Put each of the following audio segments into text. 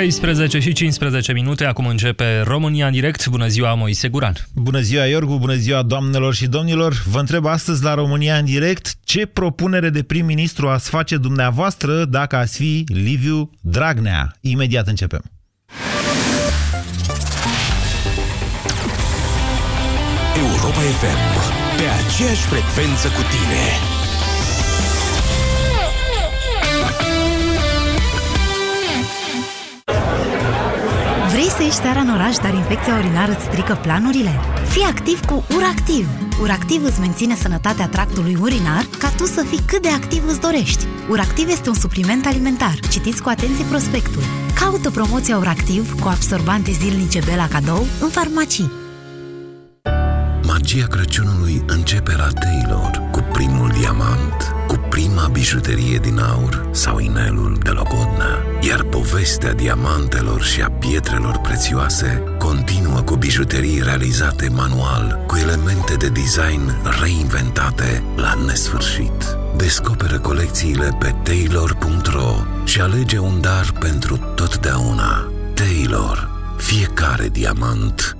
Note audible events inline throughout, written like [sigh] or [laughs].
13 și 15 minute, acum începe România în direct. Bună ziua, Moise Guran. Bună ziua, Iorgu, bună ziua, doamnelor și domnilor. Vă întreb astăzi la România în direct ce propunere de prim-ministru ați face dumneavoastră dacă ați fi Liviu Dragnea. Imediat începem. Europa FM, pe aceeași frecvență cu tine. Vrei să ieși seara în oraș, dar infecția urinară îți strică planurile? Fii activ cu URACTIV! URACTIV îți menține sănătatea tractului urinar ca tu să fii cât de activ îți dorești. URACTIV este un supliment alimentar. Citiți cu atenție prospectul. Caută promoția URACTIV cu absorbante zilnice Bela cadou în farmacii. Magia Crăciunului începe la Taylor cu primul diamant, cu prima bijuterie din aur sau inelul de logodnă. Iar povestea diamantelor și a pietrelor prețioase continuă cu bijuterii realizate manual, cu elemente de design reinventate la nesfârșit. Descoperă colecțiile pe taylor.ro și alege un dar pentru totdeauna. Taylor. Fiecare diamant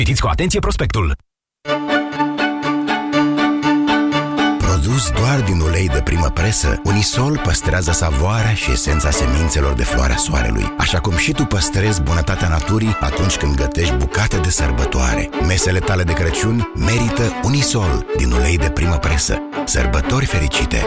Citiți cu atenție prospectul. Produs doar din ulei de primă presă, Unisol păstrează savoarea și esența semințelor de floarea soarelui, așa cum și tu păstrezi bunătatea naturii atunci când gătești bucate de sărbătoare. Mesele tale de Crăciun merită Unisol din ulei de primă presă. Sărbători fericite!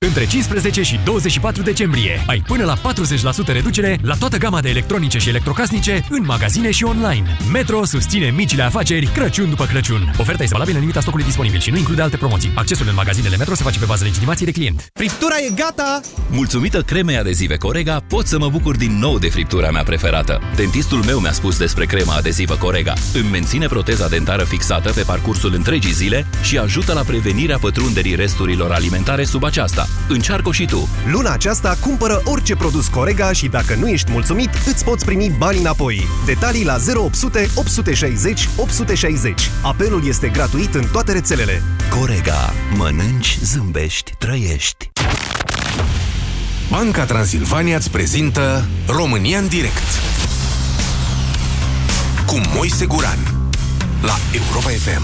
Între 15 și 24 decembrie ai până la 40% reducere la toată gama de electronice și electrocasnice în magazine și online. Metro susține micile afaceri Crăciun după Crăciun. Oferta este valabilă în limita stocului disponibil și nu include alte promoții. Accesul în magazinele Metro se face pe bază legitimației de client. Friptura e gata! Mulțumită cremei adezive Corega, pot să mă bucur din nou de friptura mea preferată. Dentistul meu mi-a spus despre crema adezivă Corega. Îmi menține proteza dentară fixată pe parcursul întregii zile și ajută la prevenirea pătrunderii resturilor alimentare sub aceasta. Încearcă și tu! Luna aceasta cumpără orice produs Corega și dacă nu ești mulțumit, îți poți primi bani înapoi. Detalii la 0800 860 860. Apelul este gratuit în toate rețelele. Corega. Mănânci, zâmbești, trăiești. Banca Transilvania îți prezintă România în direct cu Moise Guran la Europa FM.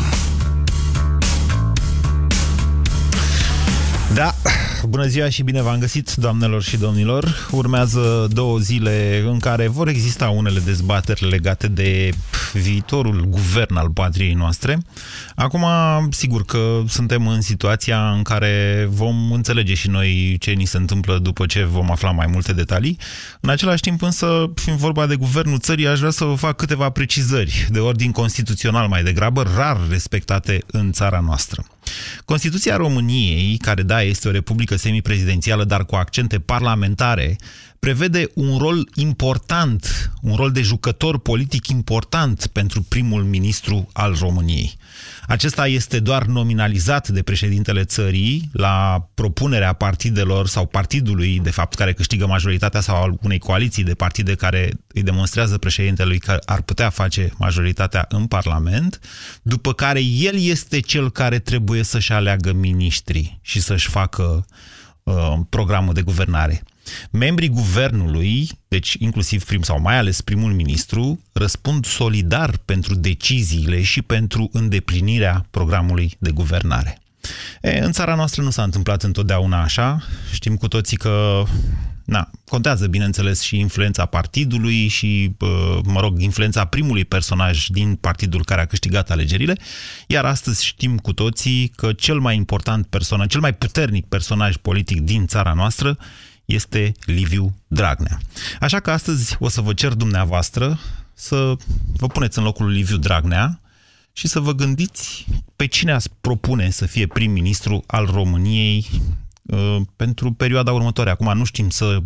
Da, bună ziua și bine v-am găsit, doamnelor și domnilor. Urmează două zile în care vor exista unele dezbateri legate de viitorul guvern al patriei noastre. Acum, sigur că suntem în situația în care vom înțelege și noi ce ni se întâmplă după ce vom afla mai multe detalii. În același timp, însă, fiind vorba de guvernul țării, aș vrea să vă fac câteva precizări de ordin constituțional mai degrabă, rar respectate în țara noastră. Constituția României, care da, este o republică semiprezidențială, dar cu accente parlamentare, prevede un rol important, un rol de jucător politic important pentru primul ministru al României. Acesta este doar nominalizat de președintele țării la propunerea partidelor sau partidului, de fapt, care câștigă majoritatea sau al unei coaliții de partide care îi demonstrează președintelui că ar putea face majoritatea în Parlament, după care el este cel care trebuie să-și aleagă miniștri și să-și facă uh, programul de guvernare. Membrii guvernului, deci inclusiv prim sau mai ales primul ministru, răspund solidar pentru deciziile și pentru îndeplinirea programului de guvernare. E, în țara noastră nu s-a întâmplat întotdeauna așa. Știm cu toții că na, contează, bineînțeles, și influența partidului și, mă rog, influența primului personaj din partidul care a câștigat alegerile, iar astăzi știm cu toții că cel mai important personaj, cel mai puternic personaj politic din țara noastră este Liviu Dragnea. Așa că astăzi o să vă cer dumneavoastră să vă puneți în locul lui Liviu Dragnea și să vă gândiți pe cine ați propune să fie prim-ministru al României uh, pentru perioada următoare. Acum nu știm să...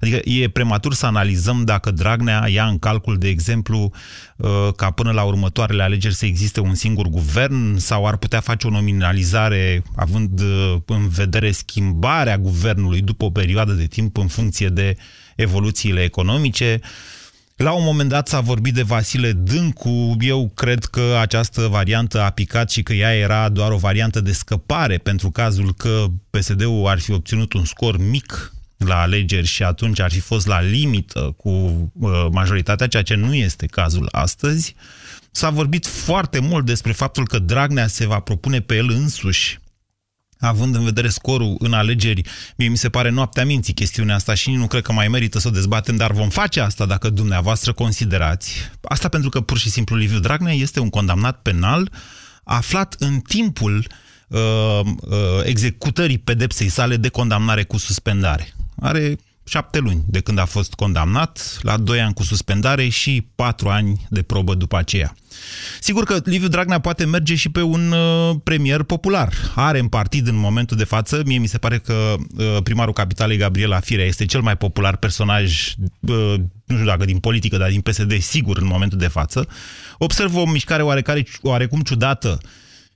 Adică e prematur să analizăm dacă Dragnea ia în calcul, de exemplu, uh, ca până la următoarele alegeri să existe un singur guvern sau ar putea face o nominalizare având uh, în vedere schimbarea guvernului după o perioadă de timp în funcție de evoluțiile economice. La un moment dat s-a vorbit de Vasile Dâncu. Eu cred că această variantă a picat și că ea era doar o variantă de scăpare pentru cazul că PSD-ul ar fi obținut un scor mic la alegeri și atunci ar fi fost la limită cu uh, majoritatea, ceea ce nu este cazul astăzi. S-a vorbit foarte mult despre faptul că Dragnea se va propune pe el însuși având în vedere scorul în alegeri, mie mi se pare noaptea minții chestiunea asta și nu cred că mai merită să o dezbatem, dar vom face asta dacă dumneavoastră considerați. Asta pentru că pur și simplu Liviu Dragnea este un condamnat penal aflat în timpul uh, uh, executării pedepsei sale de condamnare cu suspendare. Are șapte luni de când a fost condamnat, la doi ani cu suspendare și patru ani de probă după aceea. Sigur că Liviu Dragnea poate merge și pe un uh, premier popular. Are în partid în momentul de față, mie mi se pare că uh, primarul capitalei Gabriela Firea este cel mai popular personaj, uh, nu știu dacă din politică, dar din PSD, sigur, în momentul de față. Observ o mișcare oarecare, oarecum ciudată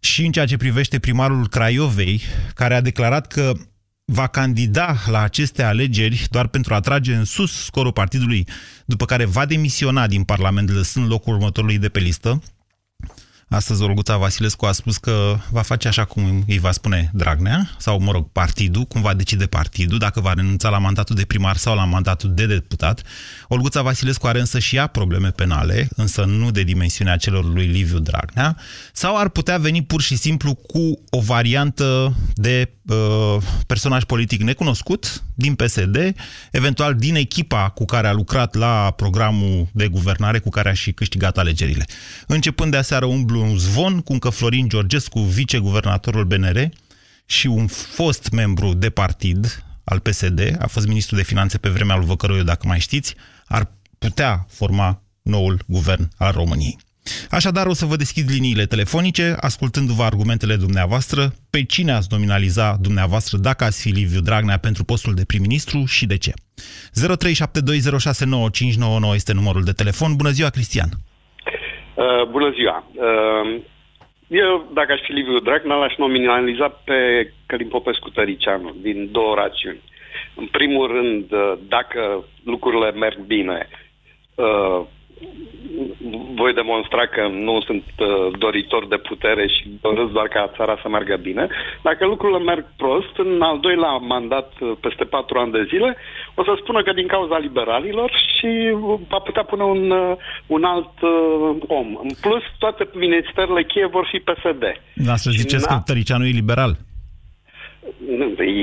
și în ceea ce privește primarul Craiovei, care a declarat că va candida la aceste alegeri doar pentru a trage în sus scorul partidului, după care va demisiona din Parlament, lăsând locul următorului de pe listă. Astăzi Olguța Vasilescu a spus că va face așa cum îi va spune Dragnea, sau, mă rog, partidul, cum va decide partidul, dacă va renunța la mandatul de primar sau la mandatul de deputat. Olguța Vasilescu are însă și ea probleme penale, însă nu de dimensiunea celor lui Liviu Dragnea, sau ar putea veni pur și simplu cu o variantă de uh, personaj politic necunoscut din PSD, eventual din echipa cu care a lucrat la programul de guvernare cu care a și câștigat alegerile. Începând de aseară umblu un zvon cum că Florin Georgescu, viceguvernatorul BNR și un fost membru de partid al PSD, a fost ministru de finanțe pe vremea lui Văcăroiu, dacă mai știți, ar putea forma noul guvern al României. Așadar, o să vă deschid liniile telefonice, ascultându-vă argumentele dumneavoastră, pe cine ați nominaliza dumneavoastră dacă ați fi Liviu Dragnea pentru postul de prim-ministru și de ce. 0372069599 este numărul de telefon. Bună ziua, Cristian! Uh, bună ziua! Uh, eu, dacă aș fi Liviu Dragnea, l-aș nominaliza pe Călim Popescu Tăricianu, din două rațiuni. În primul rând, uh, dacă lucrurile merg bine, uh, voi demonstra că nu sunt uh, doritor de putere și doresc doar ca țara să meargă bine. Dacă lucrurile merg prost, în al doilea mandat, uh, peste patru ani de zile, o să spună că din cauza liberalilor și va putea pune un, uh, un alt uh, om. În plus, toate ministerele cheie vor fi PSD. Da, să ziceți că Tăricianu e liberal.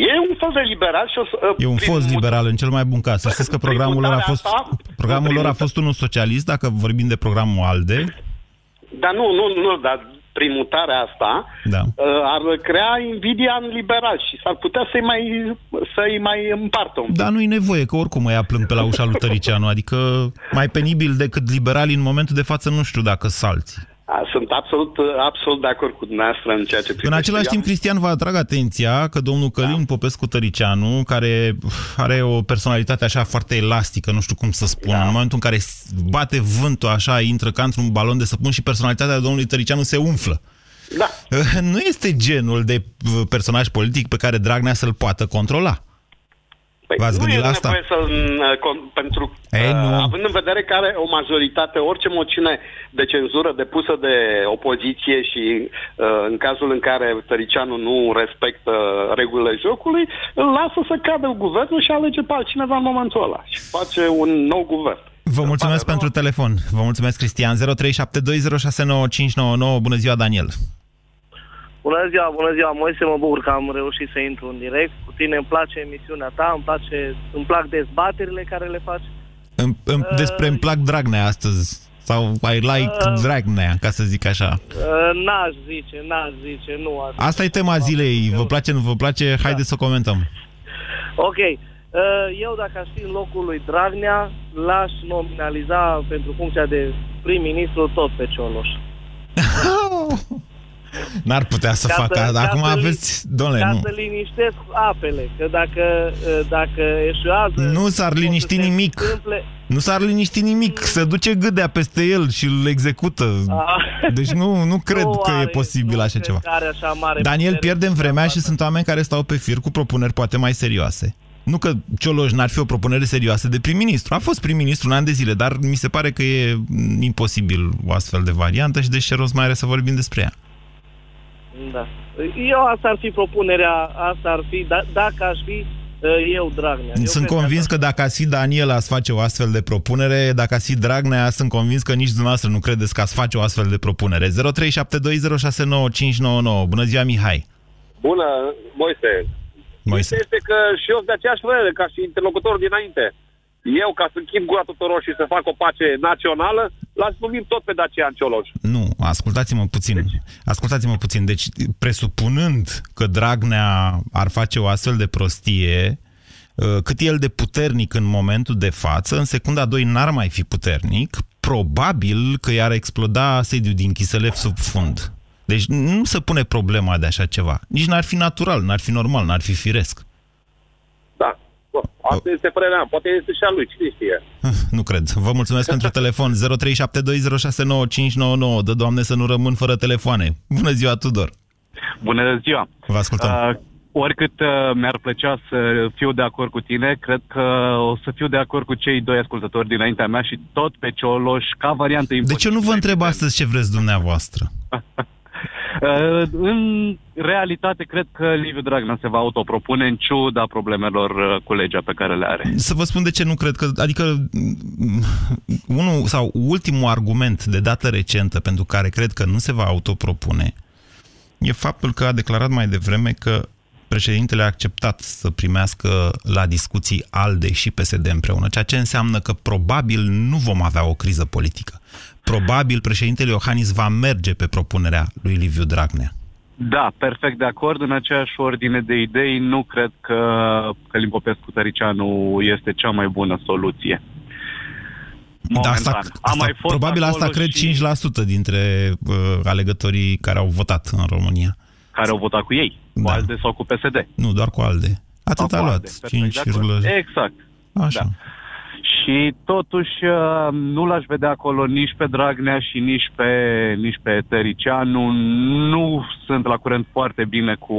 E un fel de liberal și o să... E un fost liberal în cel mai bun caz. Să știți că programul lor a fost, asta, programul lor a fost unul socialist, dacă vorbim de programul ALDE. Dar nu, nu, nu, dar prin mutarea asta da. Uh, ar crea invidia în liberal și s-ar putea să-i mai, să-i mai împartă un Dar nu-i nevoie, că oricum îi plâng pe la ușa lui Tăricianu, adică mai penibil decât liberalii în momentul de față nu știu dacă salți. Sunt absolut, absolut de acord cu dumneavoastră în ceea ce privește. În același timp, Cristian, vă atrag atenția că domnul Călin da. Popescu Tăricianu, care are o personalitate așa foarte elastică, nu știu cum să spun, da. în momentul în care bate vântul așa, intră ca într-un balon de săpun și personalitatea domnului Tăricianu se umflă. Da. [laughs] Nu este genul de personaj politic pe care Dragnea să-l poată controla. Păi V-ați gândit la asta? Să, uh, pentru, Ei, nu. Uh, având în vedere că are o majoritate, orice moțiune de cenzură depusă de opoziție și uh, în cazul în care Tăricianu nu respectă regulile jocului, îl lasă să cadă guvernul și alege pe altcineva în momentul ăla și face un nou guvern. Vă mulțumesc pentru nou. telefon. Vă mulțumesc, Cristian. 0372069599. Bună ziua, Daniel. Bună ziua, bună ziua, Moise, mă bucur că am reușit să intru în direct. Cu tine îmi place emisiunea ta, îmi, place, îmi plac dezbaterile care le faci. Îmi, îmi, uh, despre îmi plac Dragnea astăzi. Sau I like uh, Dragnea, ca să zic așa. Uh, n-aș zice, n-aș zice, nu aș Asta e tema zilei. Vă place, nu vă place? Da. Haideți să comentăm. Ok. Uh, Eu, dacă aș fi în locul lui Dragnea, l-aș nominaliza pentru funcția de prim-ministru tot pe Cioloș. [laughs] [laughs] N-ar putea să Ca facă. să- ca Acum să li- aveți... Domnule, Ca nu. să liniștesc apele, că dacă, uh, dacă eșuează... Nu s-ar o să liniști se nimic. întâmple- Nu s-ar liniști nimic. Se duce gâdea peste el și îl execută. Ah. Deci nu, nu [laughs] cred Nu că e are- posibil nu așa cred ceva. că are așa mare Daniel, putere. pierdem vremea și sunt oameni care stau pe fir cu propuneri poate mai serioase. Nu că Cioloș n-ar fi o propunere serioasă de prim-ministru. A fost prim-ministru un an de zile, dar mi se pare că e mm, imposibil o astfel de variantă și de ce rost mai are să vorbim despre ea. Da. Eu asta ar fi propunerea, asta ar fi, da, dacă aș fi uh, eu Dragnea. Eu sunt cred că convins că dacă ați fi Daniel ați face o astfel de propunere, dacă ați fi Dragnea, sunt convins că nici dumneavoastră nu credeți că ați face o astfel de propunere. 0372069599. Bună ziua, Mihai! Bună, Moise. Moise. Este că și eu sunt de aceeași părere ca și interlocutor dinainte. Eu, ca să închid gura tuturor și să fac o pace națională, l-aș numim tot pe Dacian Cioloș. Nu, ascultați-mă puțin. Ascultați-mă puțin. Deci, presupunând că Dragnea ar face o astfel de prostie, uh, cât e el de puternic în momentul de față, în secunda 2 n-ar mai fi puternic, probabil că i-ar exploda sediul din Chiselev sub fund. Deci nu se pune problema de așa ceva. Nici n-ar fi natural, n-ar fi normal, n-ar fi firesc. Da. Bă, Asta este părerea mea. Poate este și a lui, cine știe. [laughs] Nu cred. Vă mulțumesc pentru telefon. 0372069599. Dă, Doamne, să nu rămân fără telefoane. Bună ziua, Tudor. Bună ziua! Vă ascultăm. Uh, oricât uh, mi-ar plăcea să fiu de acord cu tine, cred că o să fiu de acord cu cei doi ascultători dinaintea mea și tot pe Cioloș ca variantă De ce nu vă întreb astăzi ce vreți dumneavoastră? [laughs] Uh, în realitate, cred că Liviu Dragnea se va autopropune în ciuda problemelor uh, cu legea pe care le are. Să vă spun de ce nu cred că... Adică, mm, unul sau ultimul argument de dată recentă pentru care cred că nu se va autopropune e faptul că a declarat mai devreme că președintele a acceptat să primească la discuții ALDE și PSD împreună, ceea ce înseamnă că probabil nu vom avea o criză politică. Probabil președintele Iohannis va merge pe propunerea lui Liviu Dragnea. Da, perfect de acord. În aceeași ordine de idei, nu cred că Călim Popescu Tăricianu este cea mai bună soluție. Da, asta, Momentan. asta, mai fost probabil asta acolo cred și- 5% dintre uh, alegătorii care au votat în România. Care au votat cu ei, cu Da. ALDE sau cu PSD. Nu, doar cu ALDE. Atât Sau a cu luat. ALDE, perfect 5, de acord. Exact. Așa. Da. Și totuși uh, nu l-aș vedea acolo nici pe Dragnea și nici pe, nici pe Tăricianu. Nu sunt la curent foarte bine cu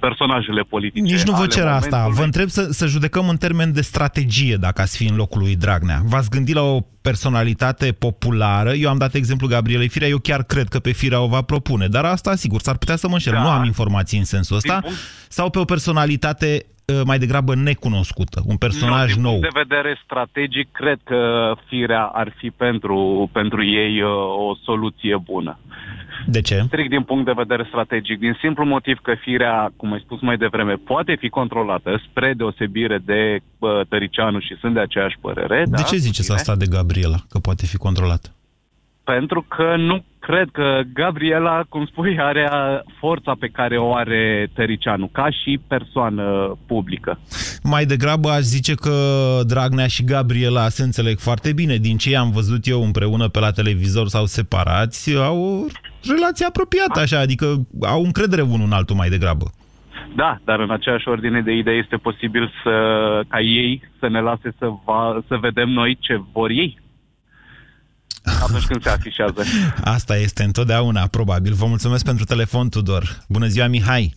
personajele politice. Nici nu vă ale cer asta. momentului. Vă întreb să, să judecăm în termen de strategie dacă ați fi în locul lui Dragnea. V-ați gândit la o personalitate populară? Eu am dat exemplu Gabrielei Firea, eu chiar cred că pe Firea o va propune, dar asta, sigur, s-ar putea să mă înșel. Da. Nu am informații în sensul ăsta. Din punct- Sau pe o personalitate uh, mai degrabă necunoscută, un personaj nu, din nou. punct de vedere strategic, cred că firea ar fi pentru, pentru ei uh, o soluție bună. De ce? Strict din punct de vedere strategic, din simplu motiv că firea, cum ai spus mai devreme, poate fi controlată spre deosebire de uh, Tăricianu și sunt de aceeași părere. De da, ce ziceți bine? asta de Gabriela, că poate fi controlat? Pentru că nu cred că Gabriela, cum spui, are uh, forța pe care o are Tăricianu, ca și persoană publică. Mai degrabă aș zice că Dragnea și Gabriela se înțeleg foarte bine. Din ce am văzut eu împreună pe la televizor sau separați, au o relație apropiată așa, adică au încredere unul în altul mai degrabă. Da, dar în aceeași ordine de idei este posibil să, ca ei să ne lase să, va, să vedem noi ce vor ei atunci când se afișează. Asta este întotdeauna, probabil. Vă mulțumesc pentru telefon, Tudor. Bună ziua, Mihai!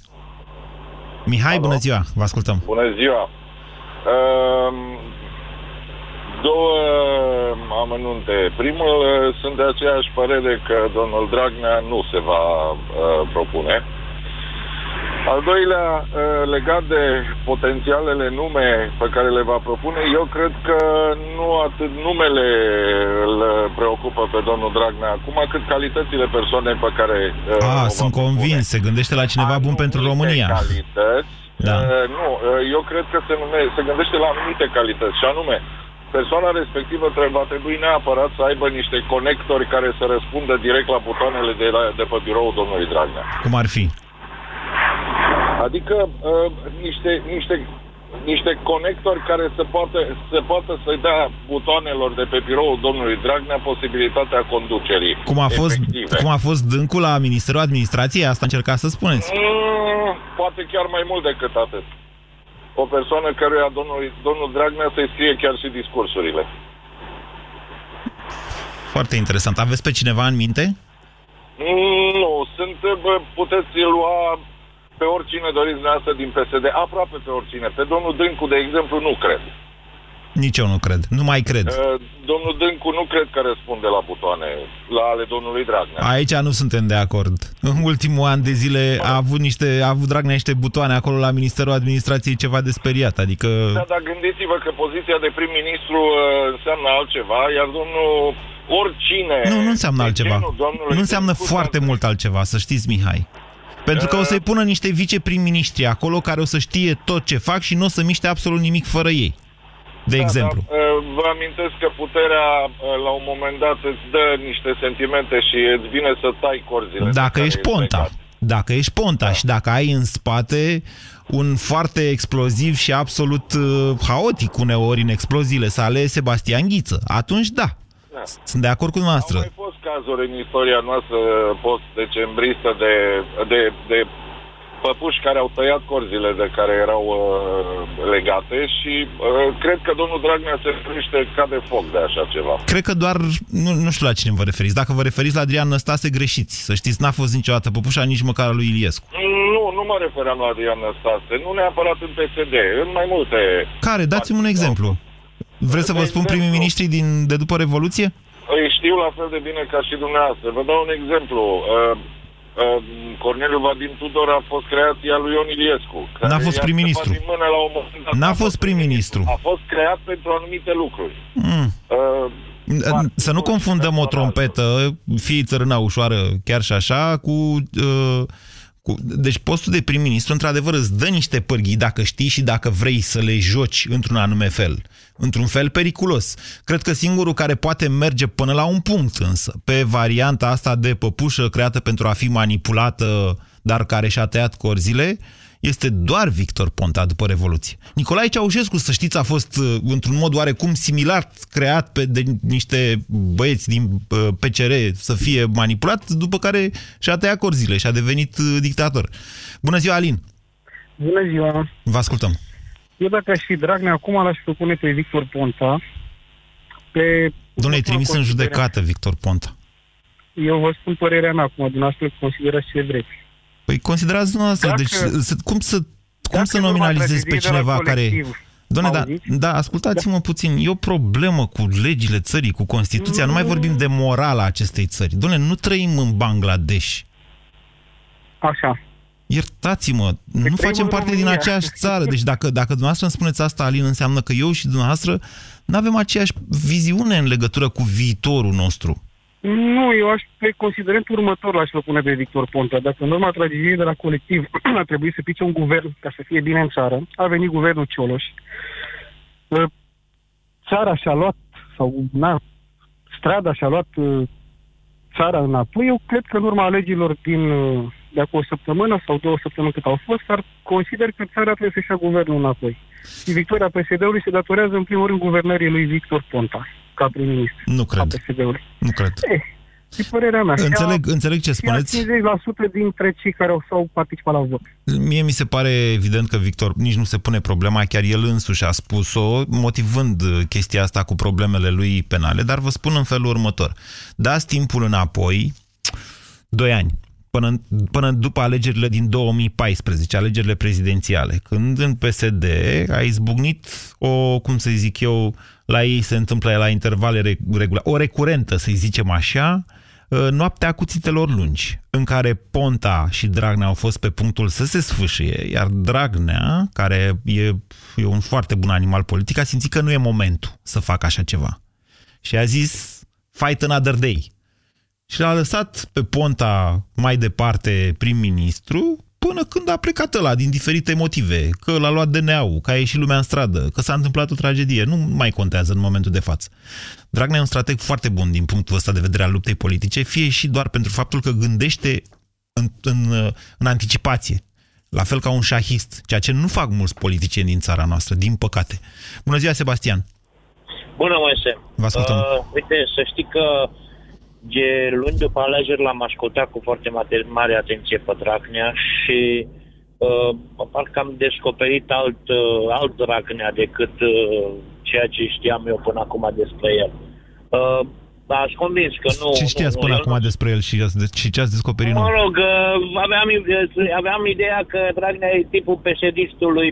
Mihai, bună ziua! Vă ascultăm. Bună ziua! Um, două amănunte. Primul, uh, sunt de aceeași părere că domnul Dragnea nu se va uh, propune. Al doilea, uh, legat de potențialele nume pe care le va propune, eu cred că nu atât numele îl preocupă pe domnul Dragnea acum, cât calitățile persoanei pe care... uh, Ah, o va sunt convins. Se gândește la cineva bun pentru România. calități. Da. Uh, nu, uh, eu cred că se, nume, se gândește la anumite calități și anume persoana respectivă trebuie, va trebui neapărat să aibă niște conectori care să răspundă direct la butoanele de, la, de pe biroul domnului Dragnea. Cum ar fi? Adică uh, niște, niște niște conectori care se poate, se poate să-i dea butoanelor de pe biroul domnului Dragnea posibilitatea conducerii. Cum a fost, efective. cum a fost dâncul la Ministerul Administrației? Asta încerca să spuneți. Mm, poate chiar mai mult decât atât. O persoană căruia domnul, domnul Dragnea să-i scrie chiar și discursurile. Foarte interesant. Aveți pe cineva în minte? Mm, Nu, sunt, bă, puteți lua pe oricine doriți dumneavoastră din PSD, aproape pe oricine. Pe domnul Dâncu, de exemplu, nu cred. Nici eu nu cred. Nu mai cred. Uh, Domnul Dâncu nu cred că răspunde la butoane, la ale domnului Dragnea. Aici nu suntem de acord. În ultimul an de zile a avut, niște, a avut Dragnea niște butoane acolo la Ministerul Administrației ceva de speriat. Adică... Da, dar gândiți-vă că poziția de prim-ministru uh, înseamnă altceva, iar domnul oricine... Nu, nu înseamnă de altceva. genul domnului Nu înseamnă Dâncu, foarte mult altceva, să știți, Mihai. Pentru că o să-i pună niște viceprim-ministri acolo care o să știe tot ce fac și nu o să miște absolut nimic fără ei. De Da, exemplu. Da, uh, vă amintesc că puterea uh, la un moment dat îți dă niște sentimente și îți vine să tai corzile. de Dacă care ești ești ponta. legat. Dacă ești ponta și dacă ai în spate un foarte exploziv și absolut uh, haotic uneori în exploziile sale, Sebastian Ghiță, atunci da. Da. Sunt de acord cu noastră. Au mai fost cazuri în istoria noastră post-decembristă de, de, de păpuși care au tăiat corzile de care erau uh, legate și uh, cred că domnul Dragnea se priște ca de foc de așa ceva. Cred că doar, nu, nu știu la cine vă referiți. Dacă vă referiți la Adrian Năstase, greșiți. Să știți, n-a fost niciodată păpușa, nici măcar a lui Iliescu. Nu, nu mă refeream la Adrian Năstase, nu neapărat în PSD, în mai multe... Care? Dați-mi un exemplu. Vreți să vă spun primii miniștri din, de după Revoluție? Îi știu la fel de bine ca și dumneavoastră. Vă dau un exemplu. Uh, uh, Corneliu Vadim Tudor a fost creația lui Ion Iliescu. care N-a fost i-a prim-ministru. scăpat din mână la un moment dat. N-a fost prim-ministru. A fost creat pentru anumite lucruri. Mm. Uh, Să nu confundăm o trompetă, fie țărâna ușoară, chiar și așa, cu... Uh, cu... Deci postul de prim-ministru, într-adevăr, îți dă niște pârghii dacă știi și dacă vrei să le joci într-un anume fel. Într-un fel periculos. Cred că singurul care poate merge până la un punct, însă, pe varianta asta de păpușă creată pentru a fi manipulată, dar care și-a tăiat corzile, este doar Victor Ponta după Revoluție. Nicolae Ceaușescu, să știți, a fost uh, într-un mod oarecum similar creat pe, de niște băieți din uh, PCR să fie manipulat, după care și-a tăiat corzile și a devenit uh, dictator. Bună ziua, Alin! Bună ziua! Vă ascultăm! Eu dacă aș fi Dragnea, acum l-aș propune pe Victor Ponta. Pe... Domnule, e trimis în consideră- judecată Victor Ponta. Eu vă spun părerea mea acum, dumneavoastră considerați ce vreți. Păi considerați dumneavoastră, Dacă- deci să- cum să, cum Dacă să nu nominalizezi v-ați pe trezit de la cineva care... colectiv, Doamne, da, auziți? da, ascultați-mă puțin, e o problemă cu legile țării, cu Constituția, nu mai vorbim de morala acestei țări. Doamne, nu trăim în Bangladesh. Așa. Iertați-mă, nu trăim facem în parte din România. aceeași țară. Deci dacă, dacă dumneavoastră îmi spuneți asta, Alin, înseamnă că eu și dumneavoastră nu avem aceeași viziune în legătură cu viitorul nostru. Nu, eu aș pe considerentul următor l-aș propune pe Victor Ponta. Dacă în urma tragediei de la colectiv [clears throat] a trebuit să pice un guvern ca să fie bine în țară, a venit guvernul Cioloș. Uh, Țara și-a luat, sau na, strada și-a luat uh, țara înapoi. Eu cred că în urma alegerilor din uh, de acum o săptămână sau două săptămâni cât au fost, ar consider că țara trebuie să-și ia guvernul înapoi. Și victoria PSD-ului se datorează în primul rând guvernării lui Victor Ponta, ca prim-ministru. Nu cred. PSD-ului. Nu cred. Eh, e părerea mea. Înțeleg, Și a- înțeleg ce și a spuneți. 50% dintre cei care au, s-au participat la vot. Mie mi se pare evident că Victor nici nu se pune problema, chiar el însuși a spus-o, motivând uh, chestia asta cu problemele lui penale, dar vă spun în felul următor. Dați timpul înapoi, 2 ani, până, până după alegerile din 2014, alegerile prezidențiale, când în PSD a izbucnit o, cum să zic eu, la ei se întâmplă la intervale reg- regula, o recurentă, să zicem așa, uh, noaptea cuțitelor lungi, în care Ponta și Dragnea au fost pe punctul să se sfâșie, iar Dragnea, care e, e un foarte bun animal politic, a simțit că nu e momentul să facă așa ceva. Și a zis, fight another day. Și l-a lăsat pe Ponta mai departe prim-ministru până când a plecat ăla din diferite motive, că l-a luat DNA-ul, că a ieșit lumea în stradă, că s-a întâmplat o tragedie. Nu mai contează în momentul de față. Dragnea e un strateg foarte bun din punctul ăsta de vedere al luptei politice, fie și doar pentru faptul că gândește în, în, în anticipație. la fel ca un șahist, ceea ce nu fac mulți politicieni din țara noastră, din păcate. Bună ziua, Sebastian! Bună, Moise! Vă ascultăm. Uh, uite, să știi că de luni după alegeri l-am ascultat cu foarte mare, mare atenție pe Dragnea și uh, parcă am descoperit alt, uh, alt Dragnea decât uh, ceea ce știam eu până acum despre el. Uh, Aș convins că nu... Ce știați nu, până nu, acum despre el și, și ce ați descoperit? Mă nou? rog, uh, aveam, aveam ideea că Dragnea e tipul psd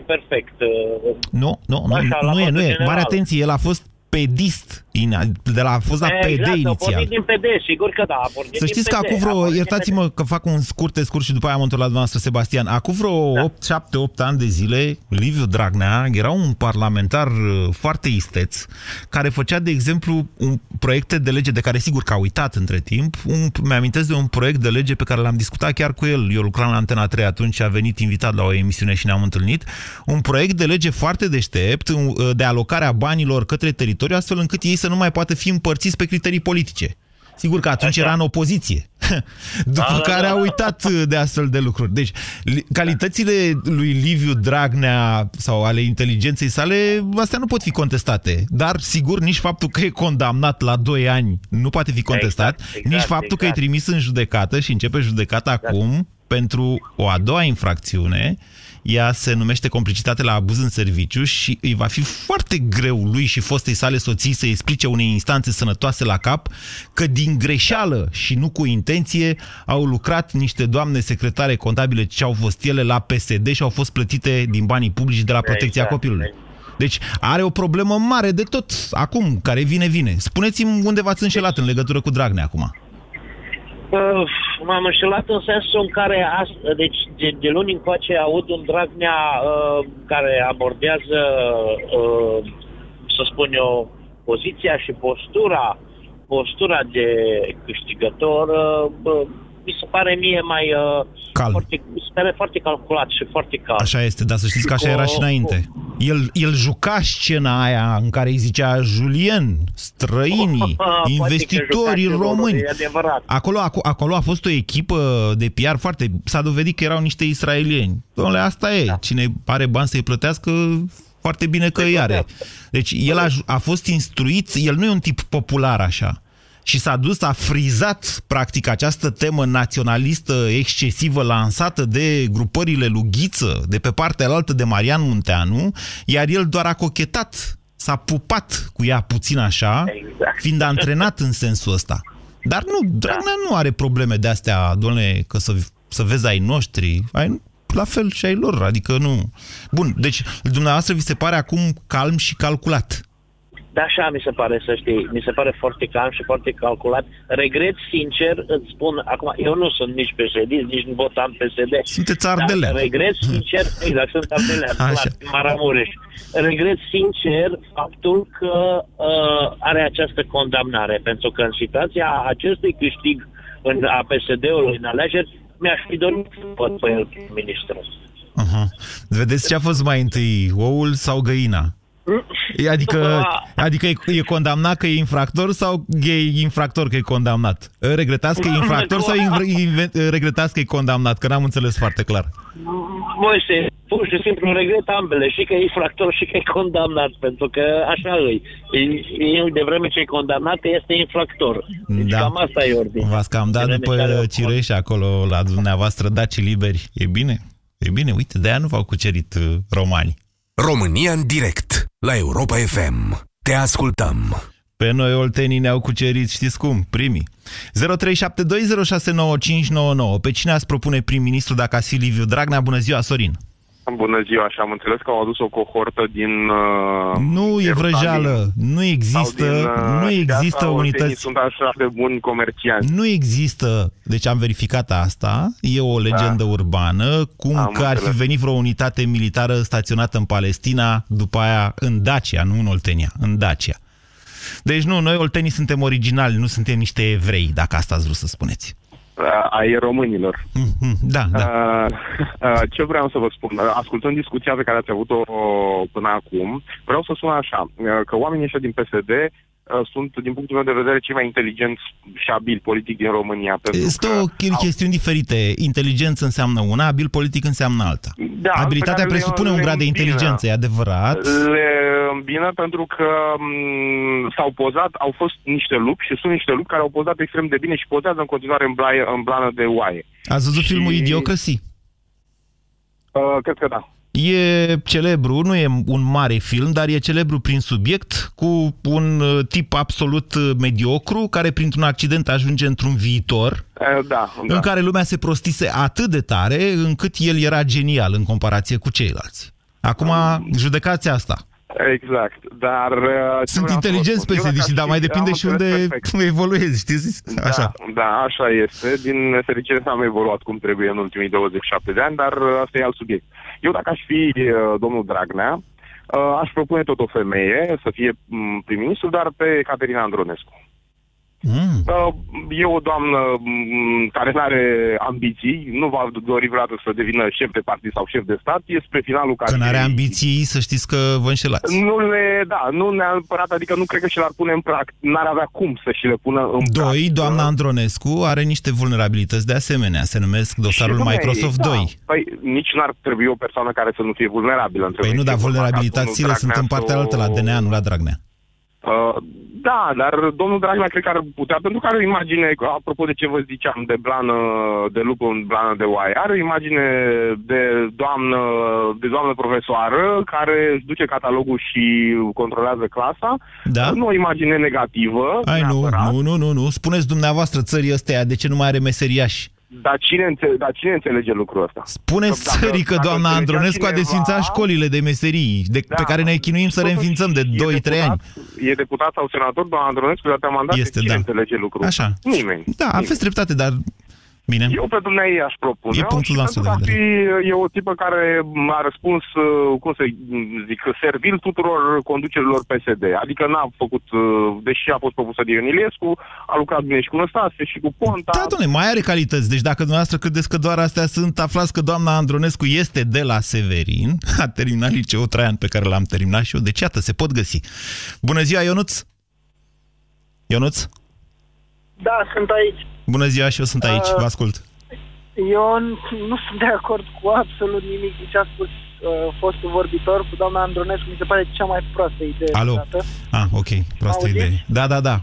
perfect. uh, Nu, nu, nu, Așa, la nu e, modul nu e. general. Mare atenție, el a fost pedist, in- de la, a fost la PD exact, a inițial. pornit din PD, sigur că da, a pornit Să din știți că PD, acum a vreo, pornit din iertați-mă că fac un scurt scurt și după aia am întors la dumneavoastră, Sebastian. Acum vreo Da. 8, 7, 8 ani de zile, Liviu Dragnea era un parlamentar uh, foarte isteț, care făcea, de exemplu, un proiecte de lege de care sigur că a uitat între timp. Un, mi-amintesc de un proiect de lege pe care l-am discutat chiar cu el. Eu lucram la Antena 3 atunci și a venit invitat la o emisiune și ne-am întâlnit. Un proiect de lege foarte deștept un- de alocarea banilor către teritoriu, astfel încât ei să nu mai poată fi împărțiți pe criterii politice. Sigur că atunci era în opoziție. [laughs] După Da, da, care da, a da. uitat de astfel de lucruri. Deci, li- calitățile lui Liviu Dragnea sau ale inteligenței sale, astea nu pot fi contestate. Dar, sigur, nici faptul că e condamnat la 2 ani nu poate fi contestat, Exact, exact, nici faptul că e exact. trimis în judecată și începe judecata acum pentru o a doua infracțiune. Ea se numește complicitate la abuz în serviciu și îi va fi foarte greu lui și fostei sale soții să explice unei instanțe sănătoase la cap că din greșeală și nu cu intenție au lucrat niște doamne secretare contabile ce au fost ele la PSD și au fost plătite din banii publici de la protecția Exact, copilului. Deci are o problemă mare de tot acum, care vine, vine. Spuneți-mi unde v-ați înșelat în legătură cu Dragnea acum. Uh, M-am înșelat în sensul în care, ast- deci de, de luni încoace aud un Dragnea uh, care abordează, uh, să spun eu, poziția și postura, postura de câștigător, uh, bă, mi se pare mie mai... Uh, Calm. Foarte, mi se pare foarte calculat și foarte calm. Așa este, dar să știți că așa Cu- era și înainte. El, el juca scena aia în care îi zicea Julien, străinii, [laughs] Poate că investitorii juca și rolul, români. E adevărat. Acolo, aco- acolo a fost o echipă de PR foarte... S-a dovedit că erau niște israelieni. Dom'le, asta e. Da. Cine are bani să-i plătească, foarte bine că îi are. Deci el a, a fost instruit, el nu e un tip popular așa. Și s-a dus, a frizat practic această temă naționalistă excesivă lansată de grupările Lughiță, de pe partea altă de Marian Munteanu, iar el doar a cochetat, s-a pupat cu ea puțin așa, Exact. fiind antrenat în sensul ăsta. Dar nu, Dragnea nu are probleme de astea, doamne, că să, să vezi ai noștri, ai, la fel și ai lor, adică nu. Bun, deci dumneavoastră vi se pare acum calm și calculat. Da, așa mi se pare, să știi. Mi se pare foarte calm și foarte calculat. Regret, sincer, îți spun, acum, eu nu sunt nici PSD, nici nu votam PSD. Sunteți ardelean. Dar regret, sincer, [laughs] exact, sunt ardelean, Așa. clar, din Maramureș. Regret, sincer, faptul că uh, are această condamnare, pentru că în situația acestui câștig în, a PSD-ului în alegeri, mi-aș fi dorit să văd pe el prim-ministru. Aha. Vedeți ce a fost mai întâi, oul sau găina? E, Adică, adică e, e condamnat că e infractor sau e infractor că e condamnat? Regretați că e infractor sau inv- inve- regretați că e condamnat? Că n-am înțeles foarte clar. Moise, pur și simplu regret ambele, și că e infractor și că e condamnat, pentru că așa îi. El, de vreme ce e condamnat, este infractor. Deci Da. cam asta e ordine. V-ați cam dat Vreme după care- Cireș acolo la dumneavoastră, daci liberi. E bine? E bine, uite, de-aia nu v-au cucerit uh, romanii. România în direct la Europa FM. Te ascultăm. Pe noi oltenii ne-au cucerit, știți cum? Primii. 0372069599. Pe cine ați propune prim-ministru dacă ați fi Liviu Dragnea? Bună ziua, Sorin! Bună ziua, și am înțeles că au adus o cohortă din... Uh, Nu e vrăjeală, nu există, sau din, uh, nu și de există asta oltenii unități. sunt așa de buni comercianți. Nu există, deci am verificat asta, e o legendă urbană, cum Da. Am că ar fi înțeles. venit vreo unitate militară staționată în Palestina, după aia în Dacia, nu în Oltenia, în Dacia. Deci nu, noi oltenii suntem originali, nu suntem niște evrei, dacă asta ați vrut să spuneți. Uh, ai românilor. Mhm, Da, da. Uh, uh, ce vreau să vă spun? Uh, Ascultând discuția pe care ați avut-o până acum, vreau să spun așa, uh, că oamenii ăștia din PSD uh, uh, sunt, din punctul meu de vedere, cei mai inteligenți și abili politic din România. pentru Sunt că o ch- chestiuni diferite. Inteligență înseamnă una, abil politic înseamnă alta. Da, pe Abilitatea care le- presupune un le grad de îmbină. inteligență, e adevărat. Le îmbină pentru că m, s-au pozat, au fost niște lupi și sunt niște lupi care au pozat extrem de bine și pozează în continuare în, blaie, în blană de oaie. Ați văzut filmul Idiocracy? Uh, cred că da. E celebru, nu e un mare film, dar e celebru prin subiect, cu un uh, tip absolut uh, mediocru, care printr-un accident ajunge într-un viitor, Uh, da, da. în care lumea se prostise atât de tare, încât el era genial în comparație cu ceilalți. Acum, judecați asta. Exact, dar... uh, ce Sunt vreau să vă inteligenți spun, eu dacă pesediști, dar aș mai fi- depinde am și unde înțeles perfect. evoluezi, știți? Așa. Da, da, așa este. Din nefericire am evoluat cum trebuie în ultimii 27 de ani, dar uh, asta e alt subiect. Eu dacă aș fi uh, domnul Dragnea, uh, aș propune tot o femeie să fie m, prim-ministru, dar pe Caterina Andronescu. Mm. Uh, E o doamnă m, care nu are ambiții, nu va dori vreodată să devină șef de partid sau șef de stat, e spre finalul Că n-are carierei. ambiții, să știți că vă înșelați. Nu le, da, nu neapărat, adică nu cred că și le-ar pune în practică, n-ar avea cum să și le pună în Doi, doamna Andronescu are niște vulnerabilități de asemenea. Se numesc dosarul Și, dom'le, Microsoft da, 2. Păi nici n-ar trebui o persoană care să nu fie vulnerabilă. Între Păi nu, dar dar vulnerabilitățile sunt în partea altă, la DNA, nu la Dragnea. Uh, da, dar domnul Dragnea cred că ar putea, pentru că are o imagine, apropo de ce vă ziceam, de blană, de lup în blană de oaie, are o imagine de doamnă, de doamnă profesoară care își duce catalogul și controlează clasa. Da? Nu o imagine negativă. Ai, nu, neapărat. nu, nu, nu, nu. Spuneți dumneavoastră țării ăsteia de ce nu mai are meseriași. Dar cine, înțe- dar cine înțelege lucrul ăsta? Spuneți Dacă- țării că dacă doamna înțelegea Andronescu a cineva- desfințat școlile de meserii, de, Da. pe care ne chinuim să le Totuși, înființăm de e 2-3 ani. deputat- E deputat sau senator, doamna Andronescu, de atâtea mandate, Este, cine da. înțelege lucrul Așa. ăsta? Nimeni. Da, aveți dreptate, dar... Bine. Eu pe dumneavoastră aș propune. E punctul și nostru pentru de că ar fi, e o tipă care a răspuns, uh, cum să zic, servil tuturor conducerilor PSD. Adică n-a făcut, uh, deși a fost propusă de Ion Iliescu, a lucrat bine și cu Năstase și cu Ponta. Da, domnule, mai are calități. Deci dacă dumneavoastră credeți că doar astea sunt, aflați că doamna Andronescu este de la Severin, a terminat liceul Traian pe care l-am terminat și eu, deci iată, se pot găsi. Bună ziua, Ionuț! Ionuț? Da, sunt aici. Bună ziua și eu sunt aici, Uh, vă ascult. Eu n- nu sunt de acord cu absolut nimic din ce a spus uh, fostul vorbitor cu doamna Andronescu. Mi se pare cea mai proastă idee. Alo. vreodată. Ah, ok, proastă Auziți? idee. Da, da, da.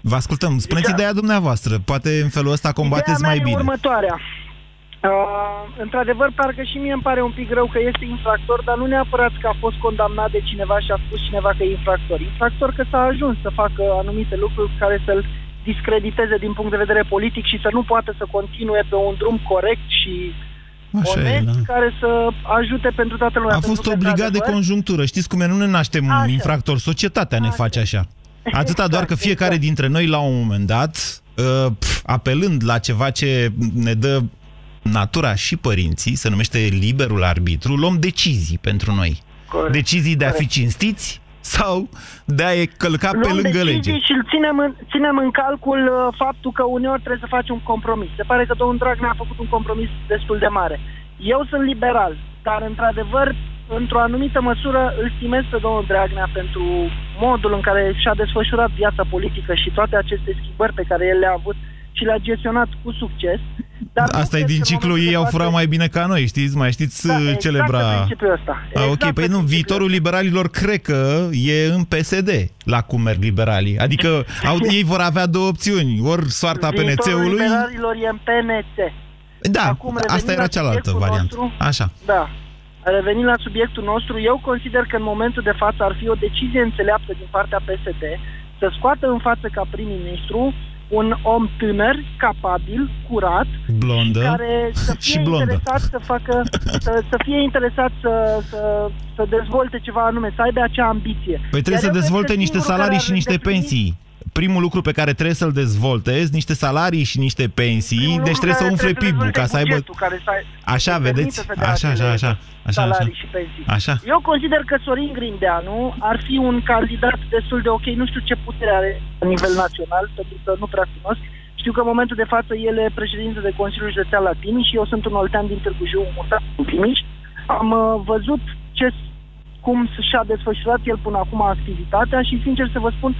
Vă ascultăm. Spuneți Ideea- ideea dumneavoastră. Poate în felul ăsta combateți Ideea mea mai e bine. următoarea. Uh, într-adevăr, parcă și mie îmi pare un pic rău că este infractor, dar nu neapărat că a fost condamnat de cineva și a spus cineva că e infractor. Infractor că s-a ajuns să facă anumite lucruri care să-l discrediteze din punct de vedere politic și să nu poată să continue pe un drum corect și Așa e, onest da. care să ajute pentru toată lumea. A Pentru fost că, obligat de într-adevăr, conjunctură. Știți cum e? Nu ne naștem Așa. infractori. Societatea ne face așa. [laughs] Atâta doar că fiecare exact. dintre noi, la un moment dat, uh, pf, apelând la ceva ce ne dă natura și părinții, se numește liberul arbitru, luăm decizii pentru noi. Corect. Decizii de a fi Corect. cinstiți sau de a-i călca pe luăm lângă decizii lege. și îl ținem în, ținem în calcul uh, faptul că uneori trebuie să faci un compromis. Se pare că domnul Dragnea a făcut un compromis destul de mare. Eu sunt liberal, dar într-adevăr, într-o anumită măsură, îl stimez pe domnul Dragnea pentru modul în care și-a desfășurat viața politică și toate aceste schimbări pe care el le-a avut și le-a gestionat cu succes. Dar nu Asta e cred din că în ciclu, momentul ei de au față- furat mai bine ca noi, știți? Mai știți Da, uh, exact celebra... pe principiul ăsta. Ah, ok, Exact păi pe nu, principiul viitorul liberalilor cred că e în PSD, la cum merg liberalii. Adică [laughs] au, ei vor avea două opțiuni, ori soarta Viitorul PNC-ului... liberalilor e în PNC. Da, Acum, asta revenind era la cealaltă subiectul variantă. nostru, Așa. Da. Revenind la subiectul nostru, eu consider că în momentul de față ar fi o decizie înțeleaptă din partea PSD să scoată în față ca prim-ministru un om tânăr, capabil, curat, Blondă care să [laughs] fie și blondă. interesat să facă, să, să fie interesat să, să, să dezvolte ceva anume, să aibă acea ambiție. Păi trebuie Iar să eu cred dezvolte că niște singurul salarii care și ar niște îndeplini- pensii. Primul lucru pe care trebuie să-l dezvoltezi, niște salarii și niște pensii, Primul deci lucru trebuie să care umfle trebuie PIB-ul dezvolte ca să aibă... bugetul care să ai- Așa, să vedeți? permită să dea Așa, așa, acele așa, așa, salarii așa. și pensii. Așa. Eu consider că Sorin Grindeanu ar fi un candidat destul de ok. Nu știu ce putere are la nivel național, pentru că nu prea cunosc. Știu că în momentul de față el e președinte de Consiliul Județean la Timiș și eu sunt un oltean din Târgu Jiu, mutat în Timiș. Am uh, văzut ce, cum și-a desfășurat el până acum activitatea și, sincer să vă spun,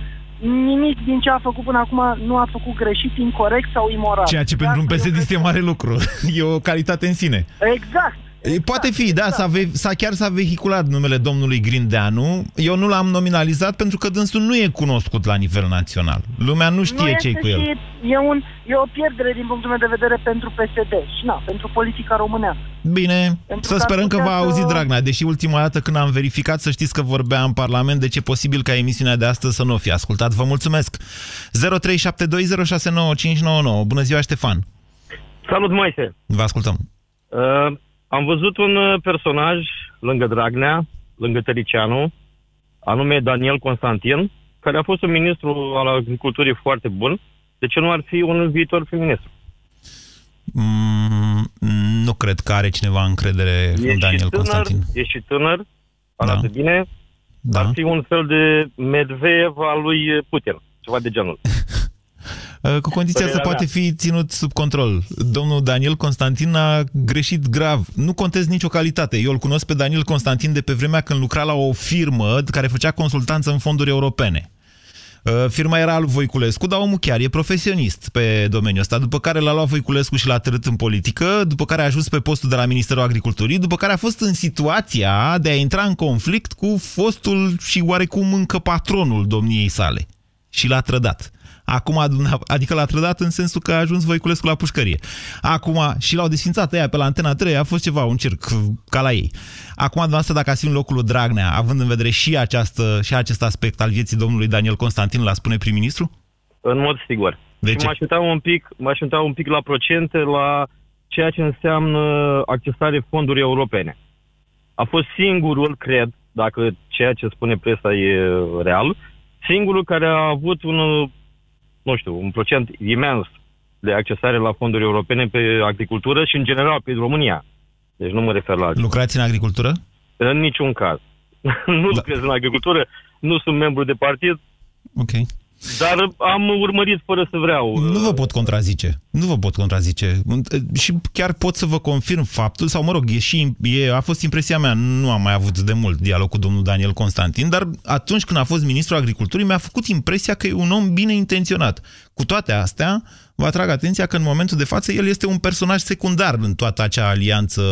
nimic din ce a făcut până acum nu a făcut greșit, incorrect sau imoral. Ceea ce pentru un PSD este mare lucru. [laughs] E o calitate în sine. Exact. Exact, Poate fi, da, s-a, ve- s-a chiar s-a vehiculat numele domnului Grindeanu. Eu nu l-am nominalizat pentru că dânsul nu e cunoscut la nivel național. Lumea nu știe nu ce-i este cu el. și e, un, e o pierdere din punctul meu de vedere pentru PSD și na, pentru politica românească. Bine, Pentru să că sperăm ar că putea va să- auzi Dragnea, deși ultima dată când am verificat să știți că vorbea în Parlament, deci e posibil ca emisiunea de astăzi să nu o fi ascultat. Vă mulțumesc! 0372069599. Bună ziua, Ștefan! Salut, Moise! Vă ascultăm. Uh, am văzut un uh, personaj lângă Dragnea, lângă Tăricianu, anume Daniel Constantin, care a fost un ministru al agriculturii foarte bun. De ce nu ar fi un viitor prim-ministru? Mm, nu cred că are cineva încredere în E Daniel și tânăr, Constantin. e și tânăr, arată Da. bine, Da. ar fi un fel de Medvedev al lui Putin, ceva de genul. Uh, Cu condiția să Părerea poate mea. fi ținut sub control. Domnul Daniel Constantin a greșit grav. Nu contez nicio calitate. Eu îl cunosc pe Daniel Constantin de pe vremea când lucra la o firmă care făcea consultanță în fonduri europene. Uh, Firma era al Voiculescu, dar omul chiar e profesionist pe domeniul ăsta, după care l-a luat Voiculescu și l-a târât în politică, după care a ajuns pe postul de la Ministerul Agriculturii, după care a fost în situația de a intra în conflict cu fostul și oarecum încă patronul domniei sale. Și l-a trădat. Acum, dumneav- adică l-a trădat în sensul că a ajuns Voiculescu la pușcărie. Acum, și l-au desfințat ea pe la Antena 3, a fost ceva, un circ, ca la ei. Acum, dumneavoastră, dacă ați fi în locul lui Dragnea, având în vedere și, această, și acest aspect al vieții domnului Daniel Constantin, l-a spune prim-ministru? În mod sigur. De și ce? m-aș uita un pic, m-aș uita un pic la procente, la ceea ce înseamnă accesare fonduri europene. A fost singurul, cred, dacă ceea ce spune presa e real, singurul care a avut un, nu știu, un procent imens de accesare la fonduri europene pe agricultură și în general pe România. Deci nu mă refer la altceva. Lucrați în agricultură? În niciun caz. [laughs] nu lucrez în agricultură, nu sunt membru de partid, Ok. Dar am urmărit fără să vreau. Nu vă pot contrazice. Nu vă pot contrazice. Și chiar pot să vă confirm faptul, sau mă rog, e și, e, a fost impresia mea, nu am mai avut de mult dialog cu domnul Daniel Constantin, dar atunci când a fost ministrul agriculturii mi-a făcut impresia că e un om bine intenționat. Cu toate astea, vă atrag atenția că în momentul de față el este un personaj secundar în toată acea alianță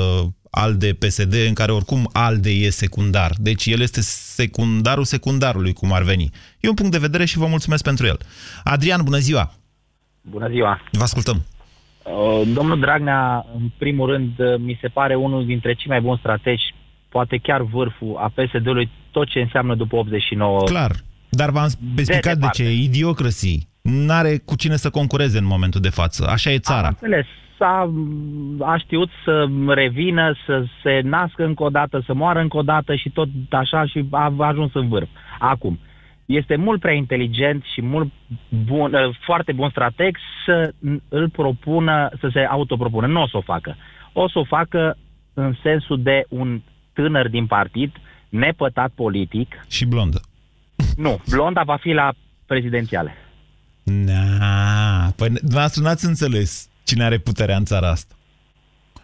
ALDE-PSD, în care oricum ALDE e secundar. Deci el este secundarul secundarului, cum ar veni. E un punct de vedere și vă mulțumesc pentru el. Adrian, bună ziua! Bună ziua! Vă ascultăm. Uh, Domnul Dragnea, în primul rând, uh, mi se pare unul dintre cei mai buni strategi, poate chiar vârful a PSD-ului, tot ce înseamnă după 89. Clar. Dar v-am explicat de, de departe. ce. Idiocrații. N-are cu cine să concureze în momentul de față. Așa e Am țara. înțeles. S-a, a știut să revină, să se nască încă o dată, să moară încă o dată și tot așa și a ajuns în vârf. Acum, este mult prea inteligent și mult bun, uh, foarte bun strateg să îl propună, să se autopropună. Nu o să o facă. O să o facă în sensul de un tânăr din partid, nepătat politic. Și blondă. Nu, blonda va fi la prezidențiale. Na, păi dumneavoastră n-ați înțeles cine are puterea în țara asta.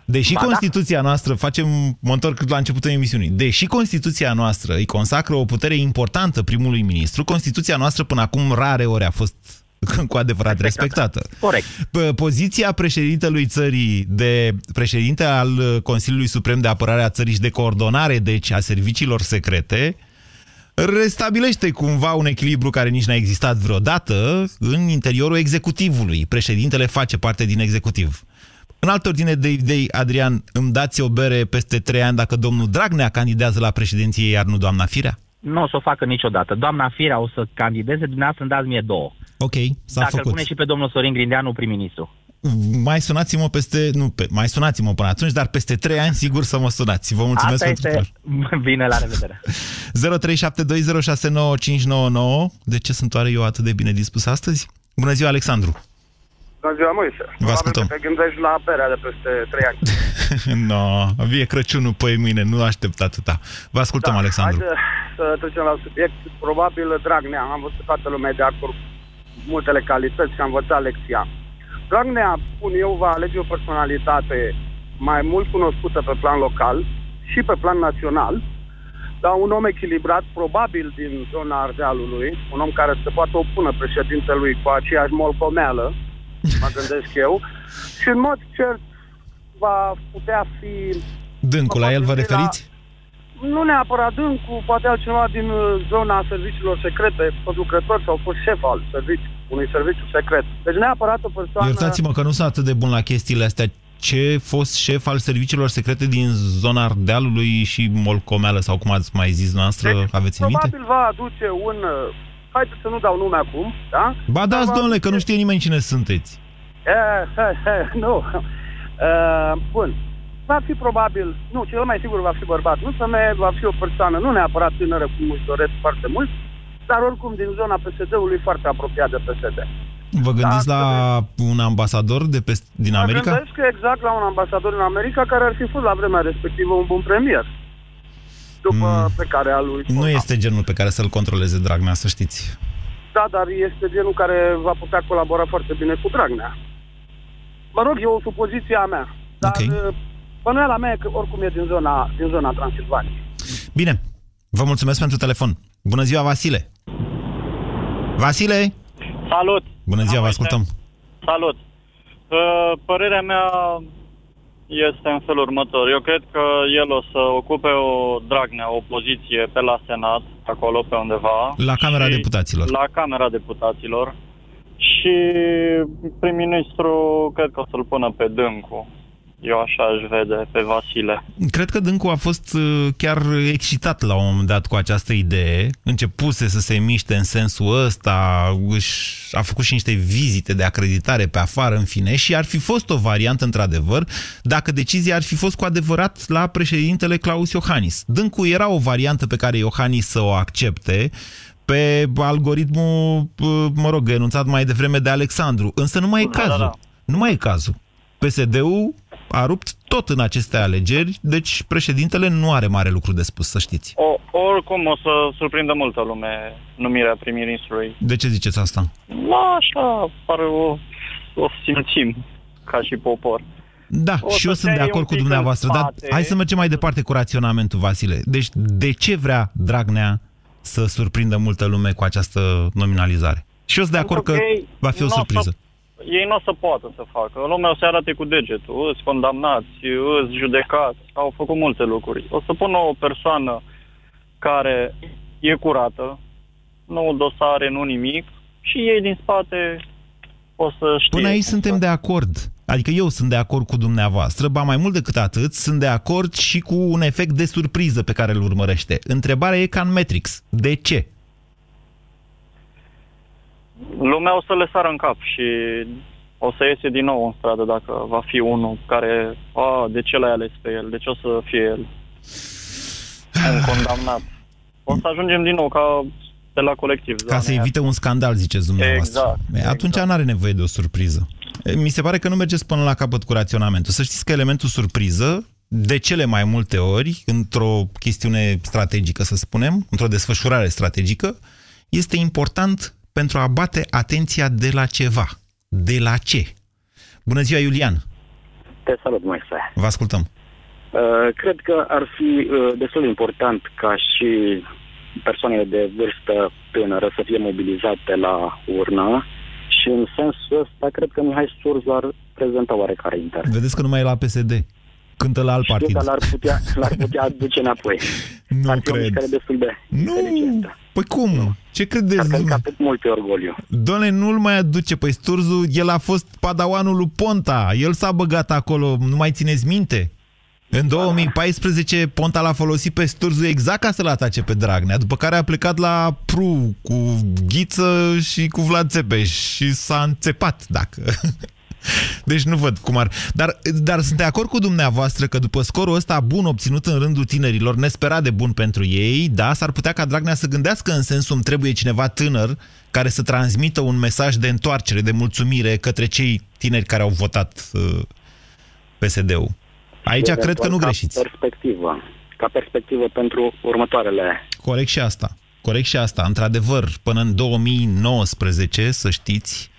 Deși Ba da. Constituția noastră, facem, mă întorc la începutul emisiunii, deși Constituția noastră îi consacră o putere importantă primului ministru, Constituția noastră până acum rare ori a fost [laughs] cu adevărat respectată. Corect. P- Poziția președintelui țării de președinte al Consiliului Suprem de Apărare a țării și de coordonare, deci a serviciilor secrete, restabilește cumva un echilibru care nici n-a existat vreodată în interiorul executivului. Președintele face parte din executiv. În altă ordine de idei, Adrian, îmi dați o bere peste trei ani dacă domnul Dragnea candidează la președinție, iar nu doamna Firea? Nu o să o facă niciodată. Doamna Firea o să candideze, dumneavoastră îmi dați mie două. Ok, s-a Dacă îl făcut. pune și pe domnul Sorin Grindeanu prim-ministru. Mai sunați-mă peste... Nu, pe, mai sunați-mă până atunci, dar peste trei ani sigur să mă sunați. Vă mulțumesc Asta pentru este... [laughs] Bine, la revedere. [laughs] 0372069599. De ce sunt oare eu atât de bine dispus astăzi? Bună ziua, Alexandru! Bună ziua, Moise. Vă ascultăm. Probabil că te gândești la berea de peste 3 ani. [laughs] no, vie Crăciunul pe mâine, nu aștept atâta. Vă ascultăm, Da, Alexandru. Haide să trecem la subiect. Probabil Dragnea, am văzut toată lumea de acord cu multele calități și am învățat lecția. Dragnea, spun eu, va alege o personalitate mai mult cunoscută pe plan local și pe plan național, dar un om echilibrat, probabil din zona Ardealului, un om care se poate opună președintelui cu aceeași molcomeală, [laughs] mă gândesc eu, și în mod cert va putea fi... Dâncul, la el vă la- referiți? Nu neapărat Dâncu, poate altcineva din uh, zona serviciilor secrete, fost lucrător sau fost șef al serviciu, unui serviciu secret. Deci neapărat o persoană... Iertați-mă că nu sunt atât de bun la chestiile astea. Ce fost șef al serviciilor secrete din zona Ardealului și Molcomeală, sau cum ați mai zis noastră, aveți în minte? Probabil va aduce un... uh, Haideți să nu dau nume acum, da? Ba dați, domnule, că nu știe nimeni cine sunteți. Eh, eh, eh, [laughs] nu. Uh, bun. Va fi probabil, nu, cel mai sigur va fi bărbat, nu femeie, va fi o persoană, nu neapărat tânără, cum își doresc foarte mult, dar oricum din zona PSD-ului foarte apropiat de PSD. Vă gândiți la un ambasador de pe, din Mă America? gândesc că exact la un ambasador în America care ar fi fost la vremea respectivă un bun premier. După Mm. pe care a lui Nu este genul pe care să-l controleze Dragnea, să știți. Da, dar este genul care va putea colabora foarte bine cu Dragnea. Mă rog, e o supoziție a mea. Dar okay. bănuiala mea e că oricum e din zona, din zona Transilvaniei. Bine, vă mulțumesc pentru telefon. Bună ziua, Vasile! Vasile! Salut! Bună ziua, vă ascultăm. Salut! Uh, Părerea mea este în felul următor. Eu cred că el o să ocupe o Dragnea, o poziție pe la Senat, acolo pe undeva. La Camera Și- Deputaților. La Camera Deputaților. Și prim-ministru cred că o să-l pună pe Dâncu. Eu așa aș vede pe Vasile. Cred că Dâncu a fost uh, chiar excitat la un moment dat cu această idee. Începuse să se miște în sensul ăsta, își a făcut și niște vizite de acreditare pe afară, în fine, și ar fi fost o variantă, într-adevăr, dacă decizia ar fi fost cu adevărat la președintele Claus Iohannis. Dâncu era o variantă pe care Iohannis să o accepte, pe algoritmul, uh, mă rog, enunțat mai devreme de Alexandru. Însă nu mai e Da, da, cazul. da. Nu mai e cazul. PSD-ul a rupt tot în aceste alegeri, deci președintele nu are mare lucru de spus, să știți. O, oricum o să surprindă multă lume numirea prim-ministrului. De ce ziceți asta? Da, așa, pare o, o simțim ca și popor. Da, O și să eu te sunt de iei acord un cu pic dumneavoastră, în dar spate. hai să mergem mai departe cu raționamentul, Vasile. Deci, de ce vrea Dragnea să surprindă multă lume cu această nominalizare? Și eu sunt de acord că Pentru ei va fi o n-o surpriză. Să, ei nu o să poată să facă. Lumea o să arate cu degetul. Îți condamnați, îți judecați. Au făcut multe lucruri. O să pună o persoană care e curată, nu dosare, nu nimic, și ei din spate o să știe. Până aici cum suntem să- de acord. Adică eu sunt de acord cu dumneavoastră, ba mai mult decât atât, sunt de acord și cu un efect de surpriză pe care îl urmărește. Întrebarea e ca în Matrix. De ce? Lumea o să le sară în cap și o să iese din nou în stradă dacă va fi unul care, a, de ce l-ai ales pe el, de ce o să fie el [sighs] un condamnat. O să ajungem din nou ca de la colectiv. Ca să evite un scandal, ziceți dumneavoastră. Exact, E, Atunci nu are nevoie de o surpriză. E, Mi se pare că nu mergeți până la capăt cu raționamentul. Să știți că elementul surpriză, de cele mai multe ori, într-o chestiune strategică, să spunem, într-o desfășurare strategică, este important pentru a bate atenția de la ceva. De la ce? Bună ziua, Iulian! Te salut, Moise. Vă ascultăm. Uh, cred că ar fi uh, destul de important ca și persoanele de vârstă tânără să fie mobilizate la urnă și în sensul ăsta cred că Mihai Surzu ar prezenta oarecare interes. Vedeți că nu mai e la PSD. Cântă la alt Știu, partid. dar l-ar putea, l-ar putea aduce înapoi. [laughs] Nu ar fi o cred. mișcare destul de Nu. inteligentă. Păi cum? Ce credeți? Ar călca dumneavoastră? pe mult pe orgoliu. Doamne, nu-l mai aduce. Păi Sturzu, el a fost padawanul lui Ponta. El s-a băgat acolo, nu mai țineți minte? În 2014, Ponta l-a folosit pe Sturzu exact ca să-l atace pe Dragnea, după care a plecat la Pru cu Ghiță și cu Vlad Țepeș și s-a înțepat, dacă... Deci nu văd cum ar... Dar, dar sunt de acord cu dumneavoastră că după scorul ăsta bun obținut în rândul tinerilor, nesperat de bun pentru ei, da, s-ar putea ca Dragnea să gândească în sensul îmi trebuie cineva tânăr care să transmită un mesaj de întoarcere, de mulțumire către cei tineri care au votat uh, PSD-ul. Aici Și cred că nu eventual greșiți. Ca perspectivă. Ca perspectivă pentru următoarele Corect și asta. Corect și asta. Într-adevăr, până în 2019, să știți, uh,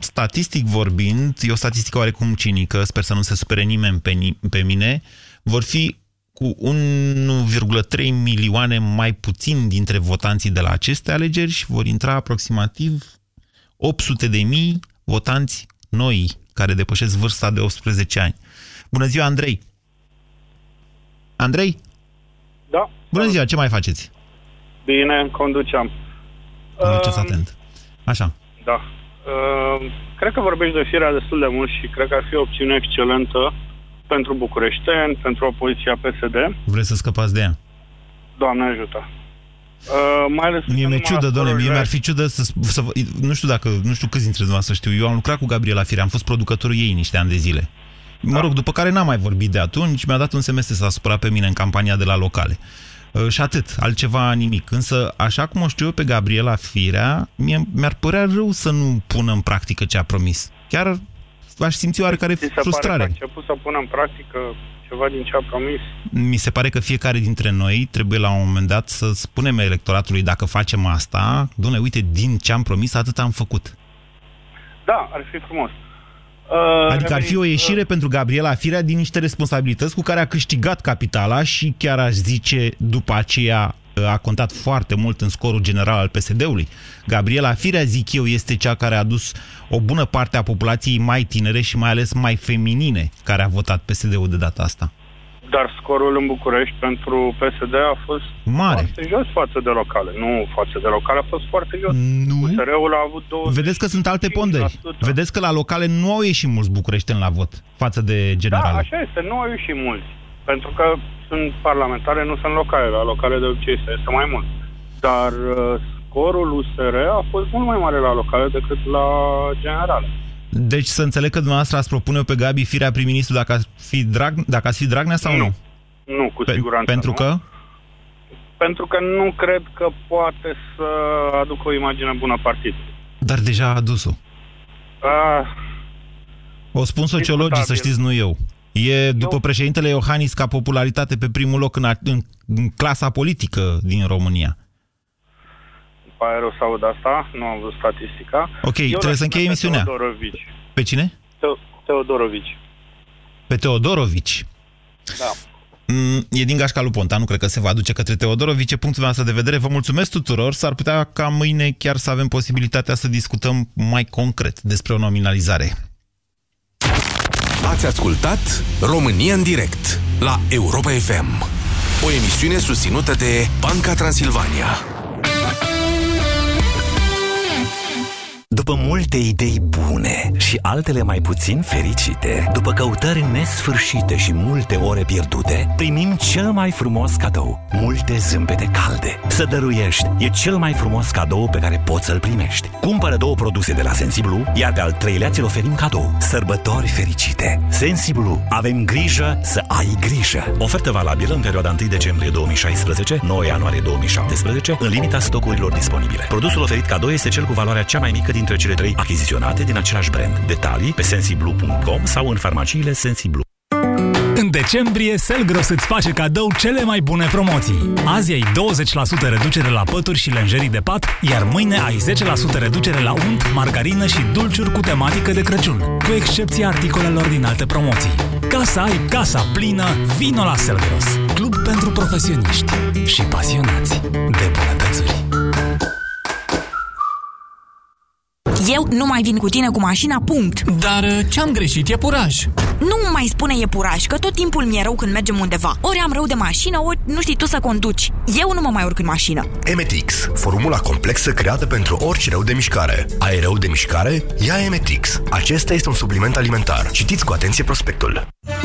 statistic vorbind, e o statistică oarecum cinică, sper să nu se supere nimeni pe, ni- pe mine, vor fi cu 1,3 milioane mai puțin dintre votanții de la aceste alegeri și vor intra aproximativ 800 de mii votanți noi care depășesc vârsta de 18 ani. Bună ziua, Andrei! Andrei? Da. Bună ziua, ce mai faceți? Bine, conduceam. Conduceți atent. Așa. Da. Uh, cred că vorbești de firea destul de mult și cred că ar fi o opțiune excelentă pentru bucureșteni, pentru opoziția PSD. Vreți să scăpați de ea? Doamne ajută. Uh, mai ales Mie mi-e ciudă, doamne, mie mi-ar fi ciudă să, să... Nu știu dacă... Nu știu câți dintre dumneavoastră știu. Eu am lucrat cu Gabriela Firea, am fost producătorul ei niște ani de zile. Mă rog, după care n-am mai vorbit de atunci, mi-a dat un semestru să asupra pe mine în campania de la locale. Uh, și atât, altceva nimic. Însă, așa cum o știu eu pe Gabriela Firea, mie, mi-ar părea rău să nu pună în practică ce a promis. Chiar aș simți oarecare Ți se frustrare. pare că a început să pună în practică ceva din ce a promis? Mi se pare că fiecare dintre noi trebuie la un moment dat să spunem electoratului dacă facem asta, doamne, uite, din ce am promis, atât am făcut. Da, ar fi frumos. Uh, Adică ar fi o revenind- ieșire pentru Gabriela Firea din niște responsabilități cu care a câștigat capitala și chiar aș zice după aceea a contat foarte mult în scorul general al PSD-ului. Gabriela Firea, zic eu, este cea care a adus o bună parte a populației mai tinere și mai ales mai feminine care a votat PSD-ul de data asta. Dar scorul în București pentru PSD a fost Mare. foarte jos față de locale. Nu față de locale, a fost foarte jos. Nu. USR-ul a avut două... Vedeți că sunt alte ponderi. Vedeți că la locale nu au ieșit mulți bucureșteni la vot față de Da, generale. așa este. Nu au ieșit mulți. Pentru că sunt parlamentare, nu sunt locale. La locale de obicei se este mai mult. Dar uh, scorul USR a fost mult mai mare la locale decât la generale. Deci să înțeleg că dumneavoastră ați propune pe Gabi Firea prim-ministru dacă ați fi, Drag... dacă ați fi Dragnea sau nu? Nu, cu siguranță Pentru nu. că? Pentru că nu cred că poate să aducă o imagine bună partidului. Dar deja a adus-o. Ah, O spun sociologii, să știți, nu eu. E, după președintele Iohannis, ca popularitate pe primul loc în, a, în, în clasa politică din România. Îmi pare rău să aud asta, nu am văzut statistica. Ok, Eu trebuie l-aș să încheie pune pe emisiunea. Teodorovici. Pe cine? Teo- Teodorovici. Pe Teodorovici. Da. Mm, e din Gașca lui Ponta, nu cred că se va duce către Teodorovici. E punctul meu de vedere. Vă mulțumesc tuturor. S-ar putea ca mâine chiar să avem posibilitatea să discutăm mai concret despre o nominalizare. Ați ascultat România în direct la Europa FM. O emisiune susținută de Banca Transilvania. După multe idei bune și altele mai puțin fericite, după căutări nesfârșite și multe ore pierdute, primim cel mai frumos cadou, multe zâmbete calde. Să dăruiești e cel mai frumos cadou pe care poți să-l primești. Cumpără două produse de la Sensiblu, iar pe al treilea ți-l oferim cadou. Sărbători fericite! Sensiblu, avem grijă să ai grijă! Ofertă valabilă în perioada 1 decembrie 2016, 9 ianuarie 2017, în limita stocurilor disponibile. Produsul oferit cadou este cel cu valoarea cea mai mică dintre cele trei achiziționate din același brand. Detalii pe sensiblu.com sau în farmaciile Sensiblu. În decembrie, Selgros îți face cadou cele mai bune promoții. Azi ai 20% reducere la pături și lenjerii de pat, iar mâine ai 10% reducere la unt, margarină și dulciuri cu tematică de Crăciun, cu excepția articolelor din alte promoții. Ca să ai casa plină, vino la Selgros, club pentru profesioniști și pasionați de bunătățuri. Eu nu mai vin cu tine cu mașina, punct. Dar uh, ce-am greșit? E puraj. Nu mai spune e puraj, că tot timpul mi-e rău când mergem undeva. Ori am rău de mașină, ori nu știi tu să conduci. Eu nu mă mai urc în mașină. Emetix, formula complexă creată pentru orice rău de mișcare. Ai rău de mișcare? Ia Emetix. Acesta este un supliment alimentar. Citiți cu atenție prospectul.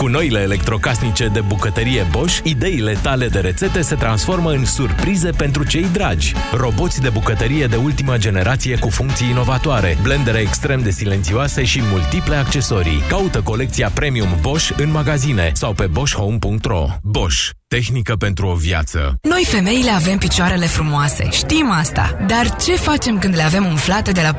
Cu noile electrocasnice de bucătărie Bosch, ideile tale de rețete se transformă în surprize pentru cei dragi. Roboți de bucătărie de ultimă generație cu funcții inovatoare, blendere extrem de silențioase și multiple accesorii. Caută colecția Premium Bosch în magazine sau pe boschhome.ro. Bosch. Tehnică pentru o viață. Noi femeile avem picioarele frumoase, știm asta. Dar ce facem când le avem umflate de la